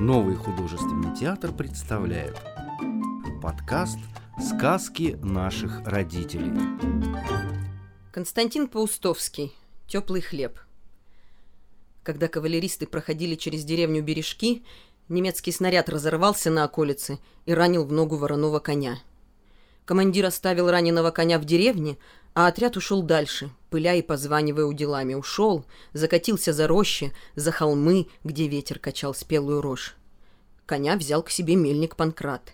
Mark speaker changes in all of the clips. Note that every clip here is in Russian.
Speaker 1: Новый художественный театр представляет подкаст «Сказки наших родителей».
Speaker 2: Константин Паустовский. Теплый хлеб. Когда кавалеристы проходили через деревню Бережки, немецкий снаряд разорвался на околице и ранил в ногу вороного коня. Командир оставил раненого коня в деревне, а отряд ушел дальше, пыля и позванивая уделами. Ушел, закатился за рощи, за холмы, где ветер качал спелую рожь. Коня взял к себе мельник Панкрат.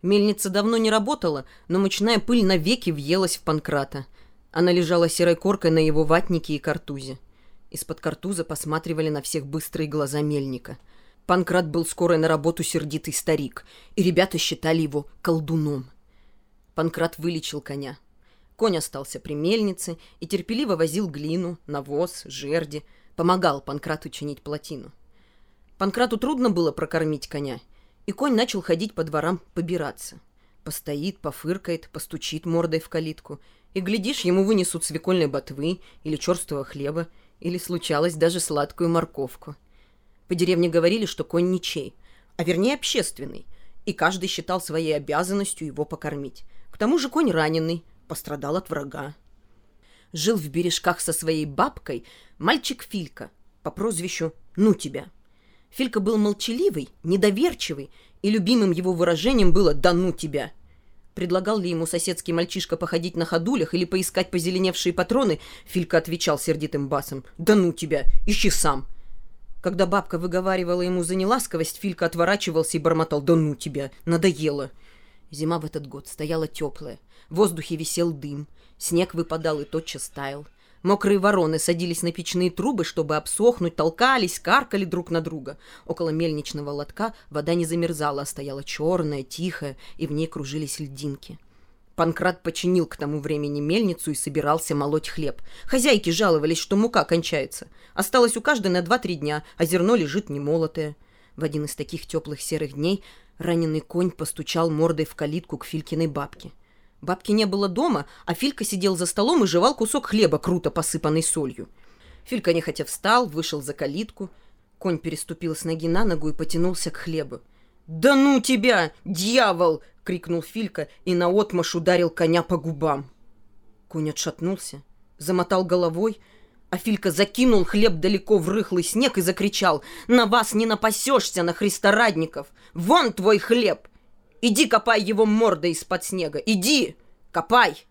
Speaker 2: Мельница давно не работала, но мучная пыль навеки въелась в Панкрата. Она лежала серой коркой на его ватнике и картузе. Из-под картуза посматривали на всех быстрые глаза мельника. Панкрат был скоро на работу сердитый старик, и ребята считали его колдуном. Панкрат вылечил коня. Конь остался при мельнице и терпеливо возил глину, навоз, жерди, помогал Панкрату чинить плотину. Панкрату трудно было прокормить коня, и конь начал ходить по дворам побираться. Постоит, пофыркает, постучит мордой в калитку, и, глядишь, ему вынесут свекольной ботвы или черствого хлеба, или случалось даже сладкую морковку. По деревне говорили, что конь ничей, а вернее общественный, и каждый считал своей обязанностью его покормить. К тому же конь раненый, пострадал от врага. Жил в бережках со своей бабкой мальчик Филька по прозвищу «Ну тебя». Филька был молчаливый, недоверчивый, и любимым его выражением было «Да ну тебя!». Предлагал ли ему соседский мальчишка походить на ходулях или поискать позеленевшие патроны, Филька отвечал сердитым басом «Да ну тебя! Ищи сам!». Когда бабка выговаривала ему за неласковость, Филька отворачивался и бормотал «Да ну тебя! Надоело!». Зима в этот год стояла теплая. В воздухе висел дым. Снег выпадал и тотчас таял. Мокрые вороны садились на печные трубы, чтобы обсохнуть, толкались, каркали друг на друга. Около мельничного лотка вода не замерзала, а стояла черная, тихая, и в ней кружились льдинки. Панкрат починил к тому времени мельницу и собирался молоть хлеб. Хозяйки жаловались, что мука кончается. Осталось у каждой на два-три дня, а зерно лежит немолотое. В один из таких теплых серых дней раненый конь постучал мордой в калитку к Филькиной бабке. Бабки не было дома, а Филька сидел за столом и жевал кусок хлеба, круто посыпанный солью. Филька нехотя встал, вышел за калитку. Конь переступил с ноги на ногу и потянулся к хлебу. «Да ну тебя, дьявол!» — крикнул Филька и наотмашь ударил коня по губам. Конь отшатнулся, замотал головой, а Филька закинул хлеб далеко в рыхлый снег и закричал «На вас не напасешься, на христорадников! Вон твой хлеб! Иди копай его мордой из-под снега! Иди! Копай!»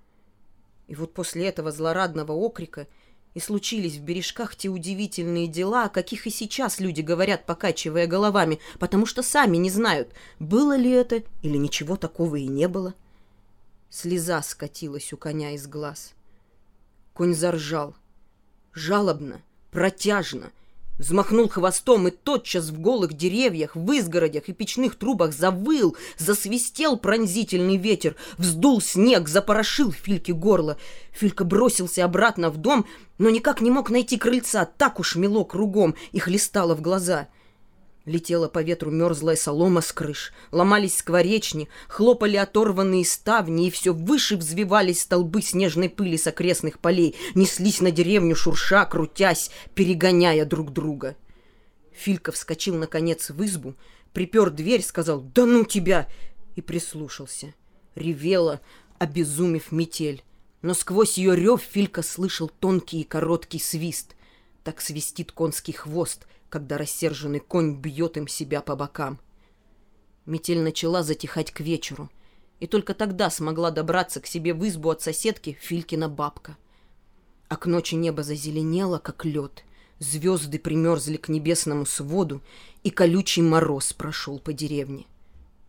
Speaker 2: И вот после этого злорадного окрика и случились в бережках те удивительные дела, о каких и сейчас люди говорят, покачивая головами, потому что сами не знают, было ли это или ничего такого и не было. Слеза скатилась у коня из глаз. Конь заржал — жалобно, протяжно, взмахнул хвостом и тотчас в голых деревьях, в изгородях и печных трубах завыл, засвистел пронзительный ветер, вздул снег, запорошил Фильке горло. Филька бросился обратно в дом, но никак не мог найти крыльца, так уж мело кругом и хлестало в глаза — Летела по ветру мерзлая солома с крыш, ломались скворечни, хлопали оторванные ставни, и все выше взвивались столбы снежной пыли с окрестных полей, неслись на деревню шурша, крутясь, перегоняя друг друга. Филька вскочил, наконец, в избу, припер дверь, сказал «Да ну тебя!» и прислушался. Ревела, обезумев метель. Но сквозь ее рев Филька слышал тонкий и короткий свист. Так свистит конский хвост — когда рассерженный конь бьет им себя по бокам. Метель начала затихать к вечеру, и только тогда смогла добраться к себе в избу от соседки Филькина бабка. А к ночи небо зазеленело, как лед, звезды примерзли к небесному своду, и колючий мороз прошел по деревне.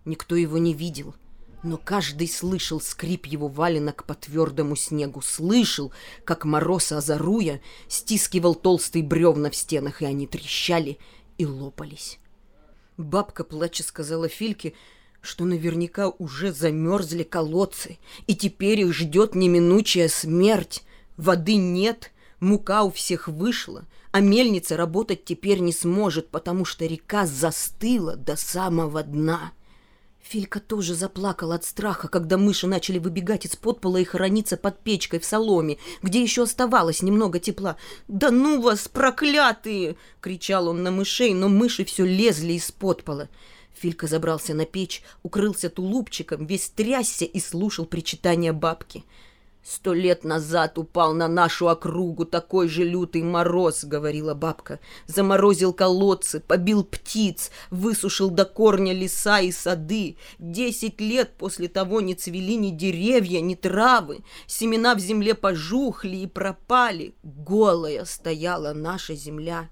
Speaker 2: Никто его не видел — но каждый слышал скрип его валенок по твердому снегу, слышал, как мороз, озаруя, стискивал толстые бревна в стенах, и они трещали и лопались. Бабка, плача, сказала Фильке, что наверняка уже замерзли колодцы, и теперь их ждет неминучая смерть. Воды нет, мука у всех вышла, а мельница работать теперь не сможет, потому что река застыла до самого дна. Филька тоже заплакал от страха, когда мыши начали выбегать из-под пола и хорониться под печкой в соломе, где еще оставалось немного тепла. «Да ну вас, проклятые!» — кричал он на мышей, но мыши все лезли из-под пола. Филька забрался на печь, укрылся тулупчиком, весь трясся и слушал причитания бабки — «Сто лет назад упал на нашу округу такой же лютый мороз», — говорила бабка. «Заморозил колодцы, побил птиц, высушил до корня леса и сады. Десять лет после того не цвели ни деревья, ни травы. Семена в земле пожухли и пропали. Голая стояла наша земля.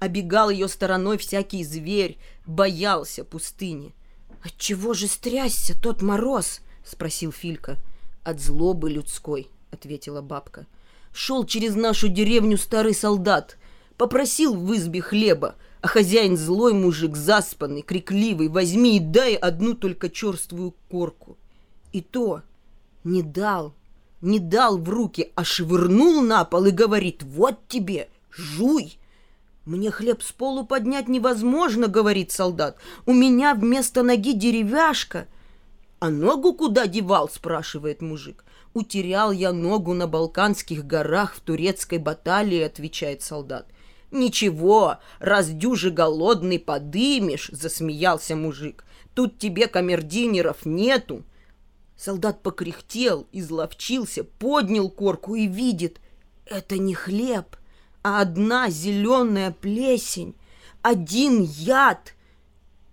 Speaker 2: Обегал ее стороной всякий зверь, боялся пустыни». «Отчего же стрясся тот мороз?» — спросил Филька. — от злобы людской, ответила бабка. Шел через нашу деревню старый солдат, попросил в избе хлеба, а хозяин злой мужик, заспанный, крикливый, возьми и дай одну только черствую корку. И то не дал, не дал в руки, а швырнул на пол и говорит, вот тебе, жуй. «Мне хлеб с полу поднять невозможно», — говорит солдат. «У меня вместо ноги деревяшка». «А ногу куда девал?» – спрашивает мужик. «Утерял я ногу на Балканских горах в турецкой баталии», – отвечает солдат. «Ничего, раз дюжи голодный подымешь», – засмеялся мужик. «Тут тебе камердинеров нету». Солдат покряхтел, изловчился, поднял корку и видит. Это не хлеб, а одна зеленая плесень, один яд.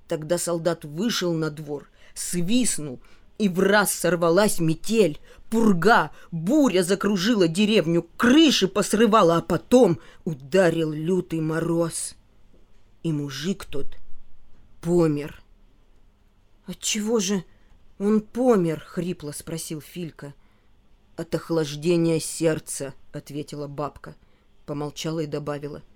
Speaker 2: Тогда солдат вышел на двор – свистнул, и в раз сорвалась метель. Пурга, буря закружила деревню, крыши посрывала, а потом ударил лютый мороз. И мужик тот помер. «Отчего же он помер?» — хрипло спросил Филька. «От охлаждения сердца», — ответила бабка. Помолчала и добавила —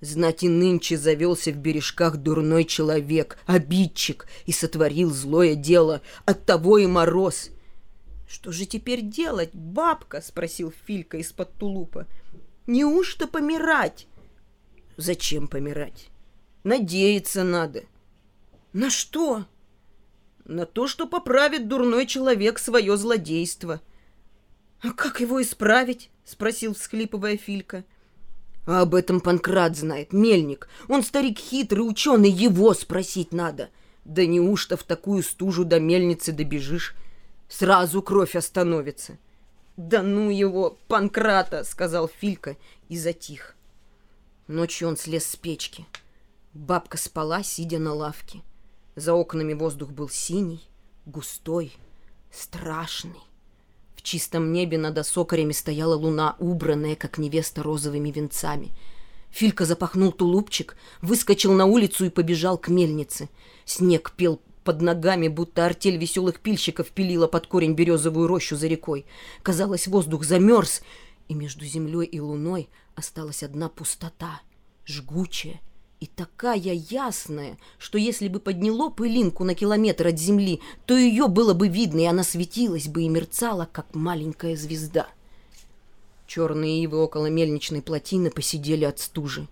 Speaker 2: Знать и нынче завелся в бережках дурной человек, обидчик, и сотворил злое дело. Оттого и мороз. «Что же теперь делать, бабка?» — спросил Филька из-под тулупа. «Неужто помирать?» «Зачем помирать? Надеяться надо». «На что?» «На то, что поправит дурной человек свое злодейство». «А как его исправить?» — спросил, всхлипывая Филька. А об этом Панкрат знает, мельник. Он старик хитрый, ученый, его спросить надо. Да неужто в такую стужу до мельницы добежишь? Сразу кровь остановится. Да ну его, Панкрата, сказал Филька и затих. Ночью он слез с печки. Бабка спала, сидя на лавке. За окнами воздух был синий, густой, страшный чистом небе над осокарями стояла луна, убранная, как невеста, розовыми венцами. Филька запахнул тулупчик, выскочил на улицу и побежал к мельнице. Снег пел под ногами, будто артель веселых пильщиков пилила под корень березовую рощу за рекой. Казалось, воздух замерз, и между землей и луной осталась одна пустота, жгучая, и такая ясная, что если бы подняло пылинку на километр от земли, то ее было бы видно, и она светилась бы и мерцала, как маленькая звезда. Черные ивы около мельничной плотины посидели от стужи.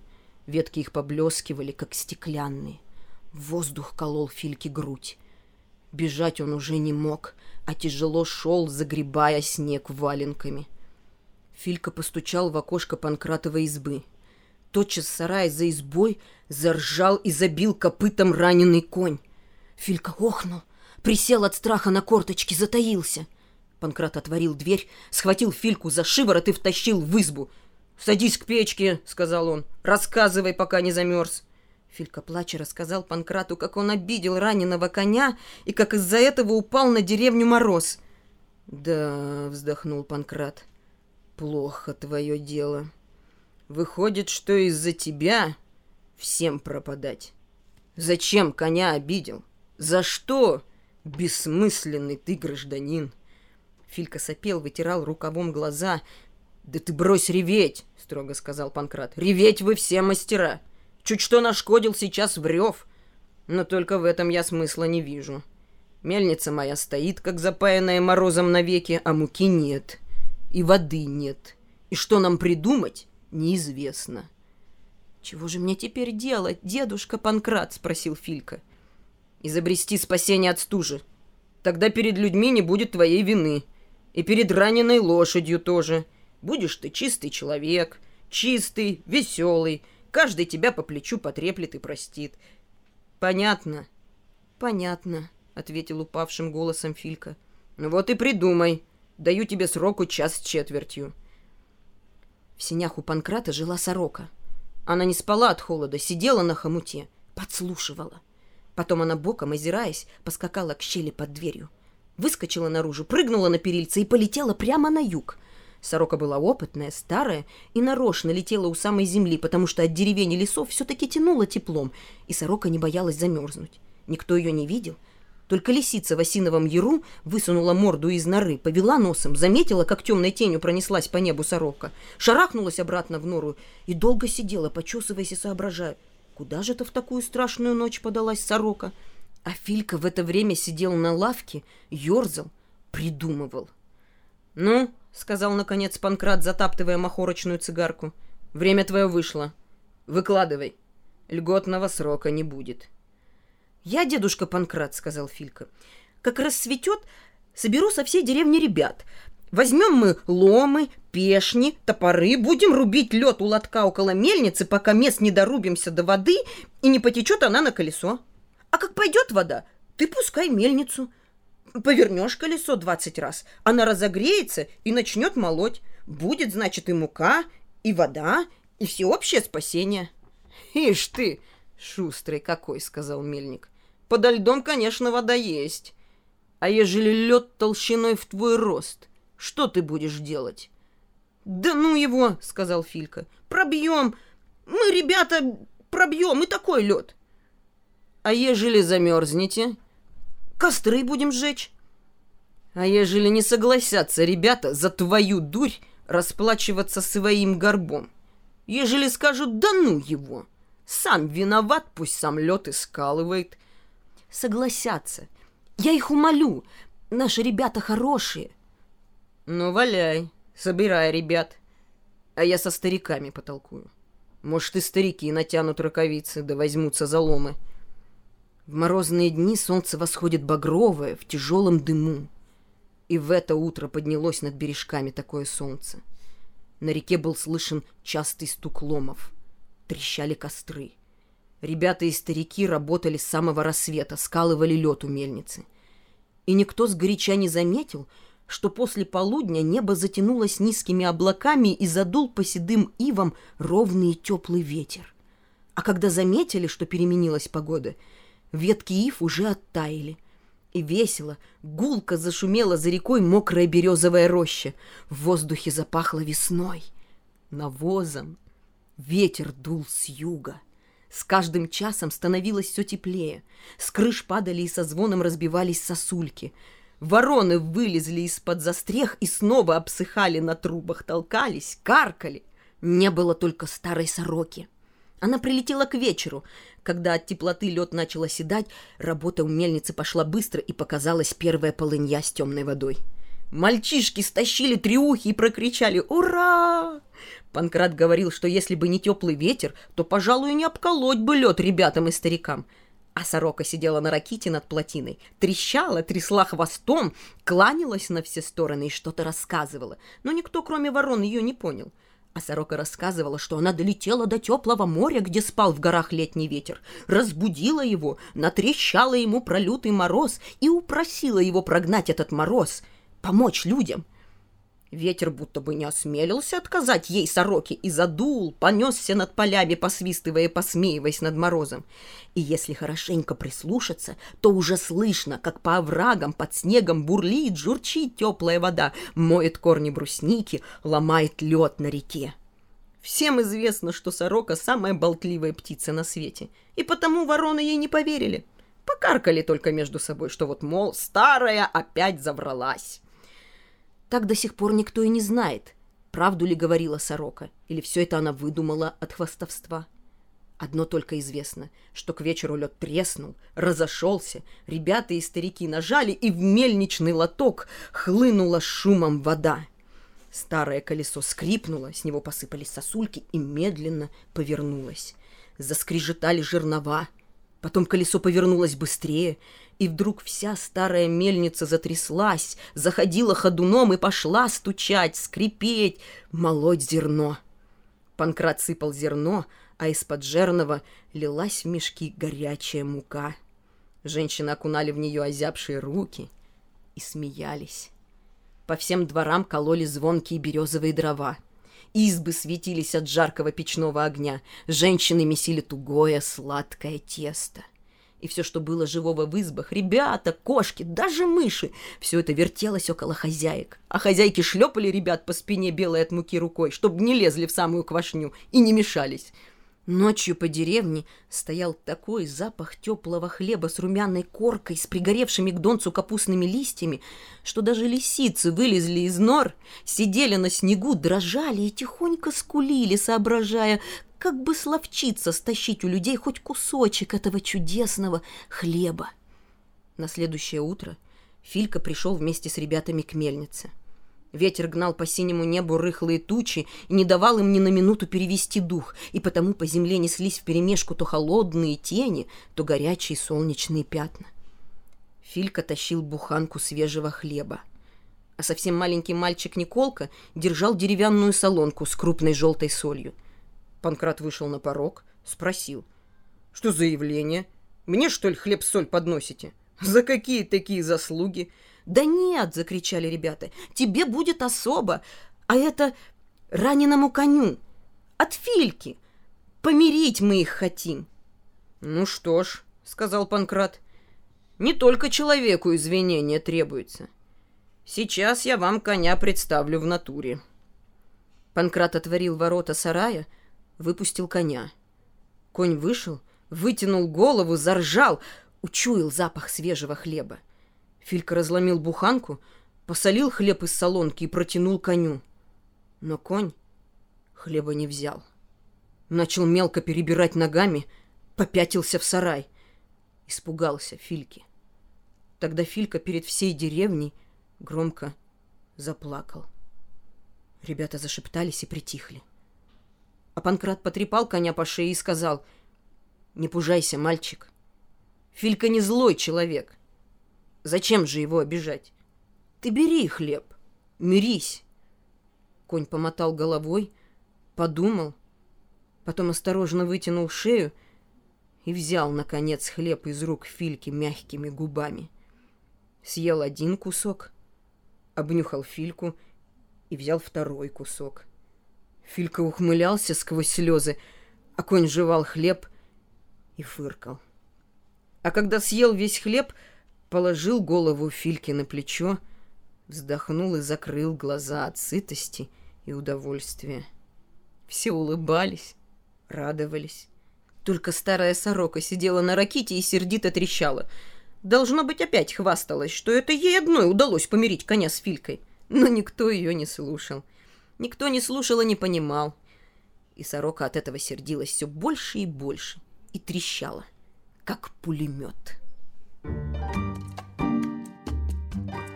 Speaker 2: Ветки их поблескивали, как стеклянные. Воздух колол Фильке грудь. Бежать он уже не мог, а тяжело шел, загребая снег валенками. Филька постучал в окошко Панкратовой избы — Тотчас сарай за избой заржал и забил копытом раненый конь. Филька охнул, присел от страха на корточки, затаился. Панкрат отворил дверь, схватил Фильку за шиворот и втащил в избу. «Садись к печке», — сказал он. «Рассказывай, пока не замерз». Филька плача рассказал Панкрату, как он обидел раненого коня и как из-за этого упал на деревню Мороз. «Да», — вздохнул Панкрат, — «плохо твое дело». Выходит, что из-за тебя всем пропадать. Зачем коня обидел? За что? Бессмысленный ты гражданин. Филька сопел, вытирал рукавом глаза. «Да ты брось реветь!» — строго сказал Панкрат. «Реветь вы все мастера! Чуть что нашкодил, сейчас врев. Но только в этом я смысла не вижу. Мельница моя стоит, как запаянная морозом навеки, а муки нет. И воды нет. И что нам придумать? Неизвестно. «Чего же мне теперь делать, дедушка Панкрат?» — спросил Филька. изобрести спасение от стужи. Тогда перед людьми не будет твоей вины. И перед раненой лошадью тоже. Будешь ты чистый человек, чистый, веселый. Каждый тебя по плечу потреплет и простит. Понятно? Понятно, ответил упавшим голосом Филька. Ну вот и придумай. Даю тебе сроку час с четвертью. В синях у Панкрата жила сорока. Она не спала от холода, сидела на хомуте, подслушивала. Потом она боком, озираясь, поскакала к щели под дверью. Выскочила наружу, прыгнула на перильце и полетела прямо на юг. Сорока была опытная, старая и нарочно летела у самой земли, потому что от деревень и лесов все-таки тянуло теплом, и сорока не боялась замерзнуть. Никто ее не видел. Только лисица в осиновом яру высунула морду из норы, повела носом, заметила, как темной тенью пронеслась по небу сорока, шарахнулась обратно в нору и долго сидела, почесываясь и соображая, куда же это в такую страшную ночь подалась сорока. А Филька в это время сидел на лавке, ерзал, придумывал. «Ну, — сказал, наконец, Панкрат, затаптывая махорочную цигарку, — время твое вышло. Выкладывай. Льготного срока не будет». «Я, дедушка Панкрат», — сказал Филька. «Как рассветет, соберу со всей деревни ребят. Возьмем мы ломы, пешни, топоры, будем рубить лед у лотка около мельницы, пока мест не дорубимся до воды и не потечет она на колесо. А как пойдет вода, ты пускай мельницу. Повернешь колесо двадцать раз, она разогреется и начнет молоть. Будет, значит, и мука, и вода, и всеобщее спасение». «Ишь ты, шустрый какой», — сказал мельник. Подо льдом, конечно, вода есть. А ежели лед толщиной в твой рост, что ты будешь делать? Да ну его, сказал Филька. Пробьем. Мы, ребята, пробьем и такой лед. А ежели замерзнете? Костры будем сжечь. А ежели не согласятся ребята за твою дурь расплачиваться своим горбом? Ежели скажут «да ну его», сам виноват, пусть сам лед и скалывает – согласятся. Я их умолю. Наши ребята хорошие. Ну, валяй, собирай ребят. А я со стариками потолкую. Может, и старики натянут рукавицы, да возьмутся за ломы. В морозные дни солнце восходит багровое, в тяжелом дыму. И в это утро поднялось над бережками такое солнце. На реке был слышен частый стук ломов. Трещали костры. Ребята и старики работали с самого рассвета, скалывали лед у мельницы. И никто сгоряча не заметил, что после полудня небо затянулось низкими облаками и задул по седым ивам ровный и теплый ветер. А когда заметили, что переменилась погода, ветки ив уже оттаяли. И весело, гулко зашумела за рекой мокрая березовая роща. В воздухе запахло весной, навозом. Ветер дул с юга. С каждым часом становилось все теплее. С крыш падали и со звоном разбивались сосульки. Вороны вылезли из-под застрех и снова обсыхали на трубах, толкались, каркали. Не было только старой сороки. Она прилетела к вечеру. Когда от теплоты лед начал оседать, работа у мельницы пошла быстро и показалась первая полынья с темной водой. Мальчишки стащили триухи и прокричали «Ура!». Панкрат говорил, что если бы не теплый ветер, то, пожалуй, не обколоть бы лед ребятам и старикам. А сорока сидела на раките над плотиной, трещала, трясла хвостом, кланялась на все стороны и что-то рассказывала. Но никто, кроме ворон, ее не понял. А сорока рассказывала, что она долетела до теплого моря, где спал в горах летний ветер, разбудила его, натрещала ему про лютый мороз и упросила его прогнать этот мороз, помочь людям. Ветер будто бы не осмелился отказать ей сороке и задул, понесся над полями, посвистывая и посмеиваясь над морозом. И если хорошенько прислушаться, то уже слышно, как по оврагам под снегом бурлит, журчит теплая вода, моет корни брусники, ломает лед на реке. Всем известно, что сорока – самая болтливая птица на свете, и потому вороны ей не поверили. Покаркали только между собой, что вот, мол, старая опять завралась. Так до сих пор никто и не знает, правду ли говорила сорока, или все это она выдумала от хвастовства. Одно только известно, что к вечеру лед треснул, разошелся, ребята и старики нажали, и в мельничный лоток хлынула шумом вода. Старое колесо скрипнуло, с него посыпались сосульки и медленно повернулось. Заскрежетали жернова, Потом колесо повернулось быстрее, и вдруг вся старая мельница затряслась, заходила ходуном и пошла стучать, скрипеть, молоть зерно. Панкрат сыпал зерно, а из-под жернова лилась в мешки горячая мука. Женщины окунали в нее озябшие руки и смеялись. По всем дворам кололи звонкие березовые дрова. Избы светились от жаркого печного огня. Женщины месили тугое сладкое тесто. И все, что было живого в избах, ребята, кошки, даже мыши, все это вертелось около хозяек. А хозяйки шлепали ребят по спине белой от муки рукой, чтобы не лезли в самую квашню и не мешались. Ночью по деревне стоял такой запах теплого хлеба с румяной коркой, с пригоревшими к донцу капустными листьями, что даже лисицы вылезли из нор, сидели на снегу, дрожали и тихонько скулили, соображая, как бы словчиться стащить у людей хоть кусочек этого чудесного хлеба. На следующее утро Филька пришел вместе с ребятами к мельнице – Ветер гнал по синему небу рыхлые тучи и не давал им ни на минуту перевести дух, и потому по земле неслись вперемешку то холодные тени, то горячие солнечные пятна. Филька тащил буханку свежего хлеба. А совсем маленький мальчик Николка держал деревянную солонку с крупной желтой солью. Панкрат вышел на порог, спросил. «Что за явление? Мне, что ли, хлеб-соль подносите? За какие такие заслуги?» «Да нет!» — закричали ребята. «Тебе будет особо, а это раненому коню. От Фильки. Помирить мы их хотим». «Ну что ж», — сказал Панкрат, — «не только человеку извинения требуется. Сейчас я вам коня представлю в натуре». Панкрат отворил ворота сарая, выпустил коня. Конь вышел, вытянул голову, заржал, учуял запах свежего хлеба. Филька разломил буханку, посолил хлеб из солонки и протянул коню. Но конь хлеба не взял. Начал мелко перебирать ногами, попятился в сарай. Испугался Фильки. Тогда Филька перед всей деревней громко заплакал. Ребята зашептались и притихли. А Панкрат потрепал коня по шее и сказал, «Не пужайся, мальчик. Филька не злой человек. Зачем же его обижать? Ты бери хлеб, мирись. Конь помотал головой, подумал, потом осторожно вытянул шею и взял, наконец, хлеб из рук Фильки мягкими губами. Съел один кусок, обнюхал Фильку и взял второй кусок. Филька ухмылялся сквозь слезы, а конь жевал хлеб и фыркал. А когда съел весь хлеб — положил голову Фильке на плечо, вздохнул и закрыл глаза от сытости и удовольствия. Все улыбались, радовались. Только старая сорока сидела на раките и сердито трещала. Должно быть, опять хвасталась, что это ей одной удалось помирить коня с Филькой. Но никто ее не слушал. Никто не слушал и не понимал. И сорока от этого сердилась все больше и больше и трещала, как пулемет. Thank you.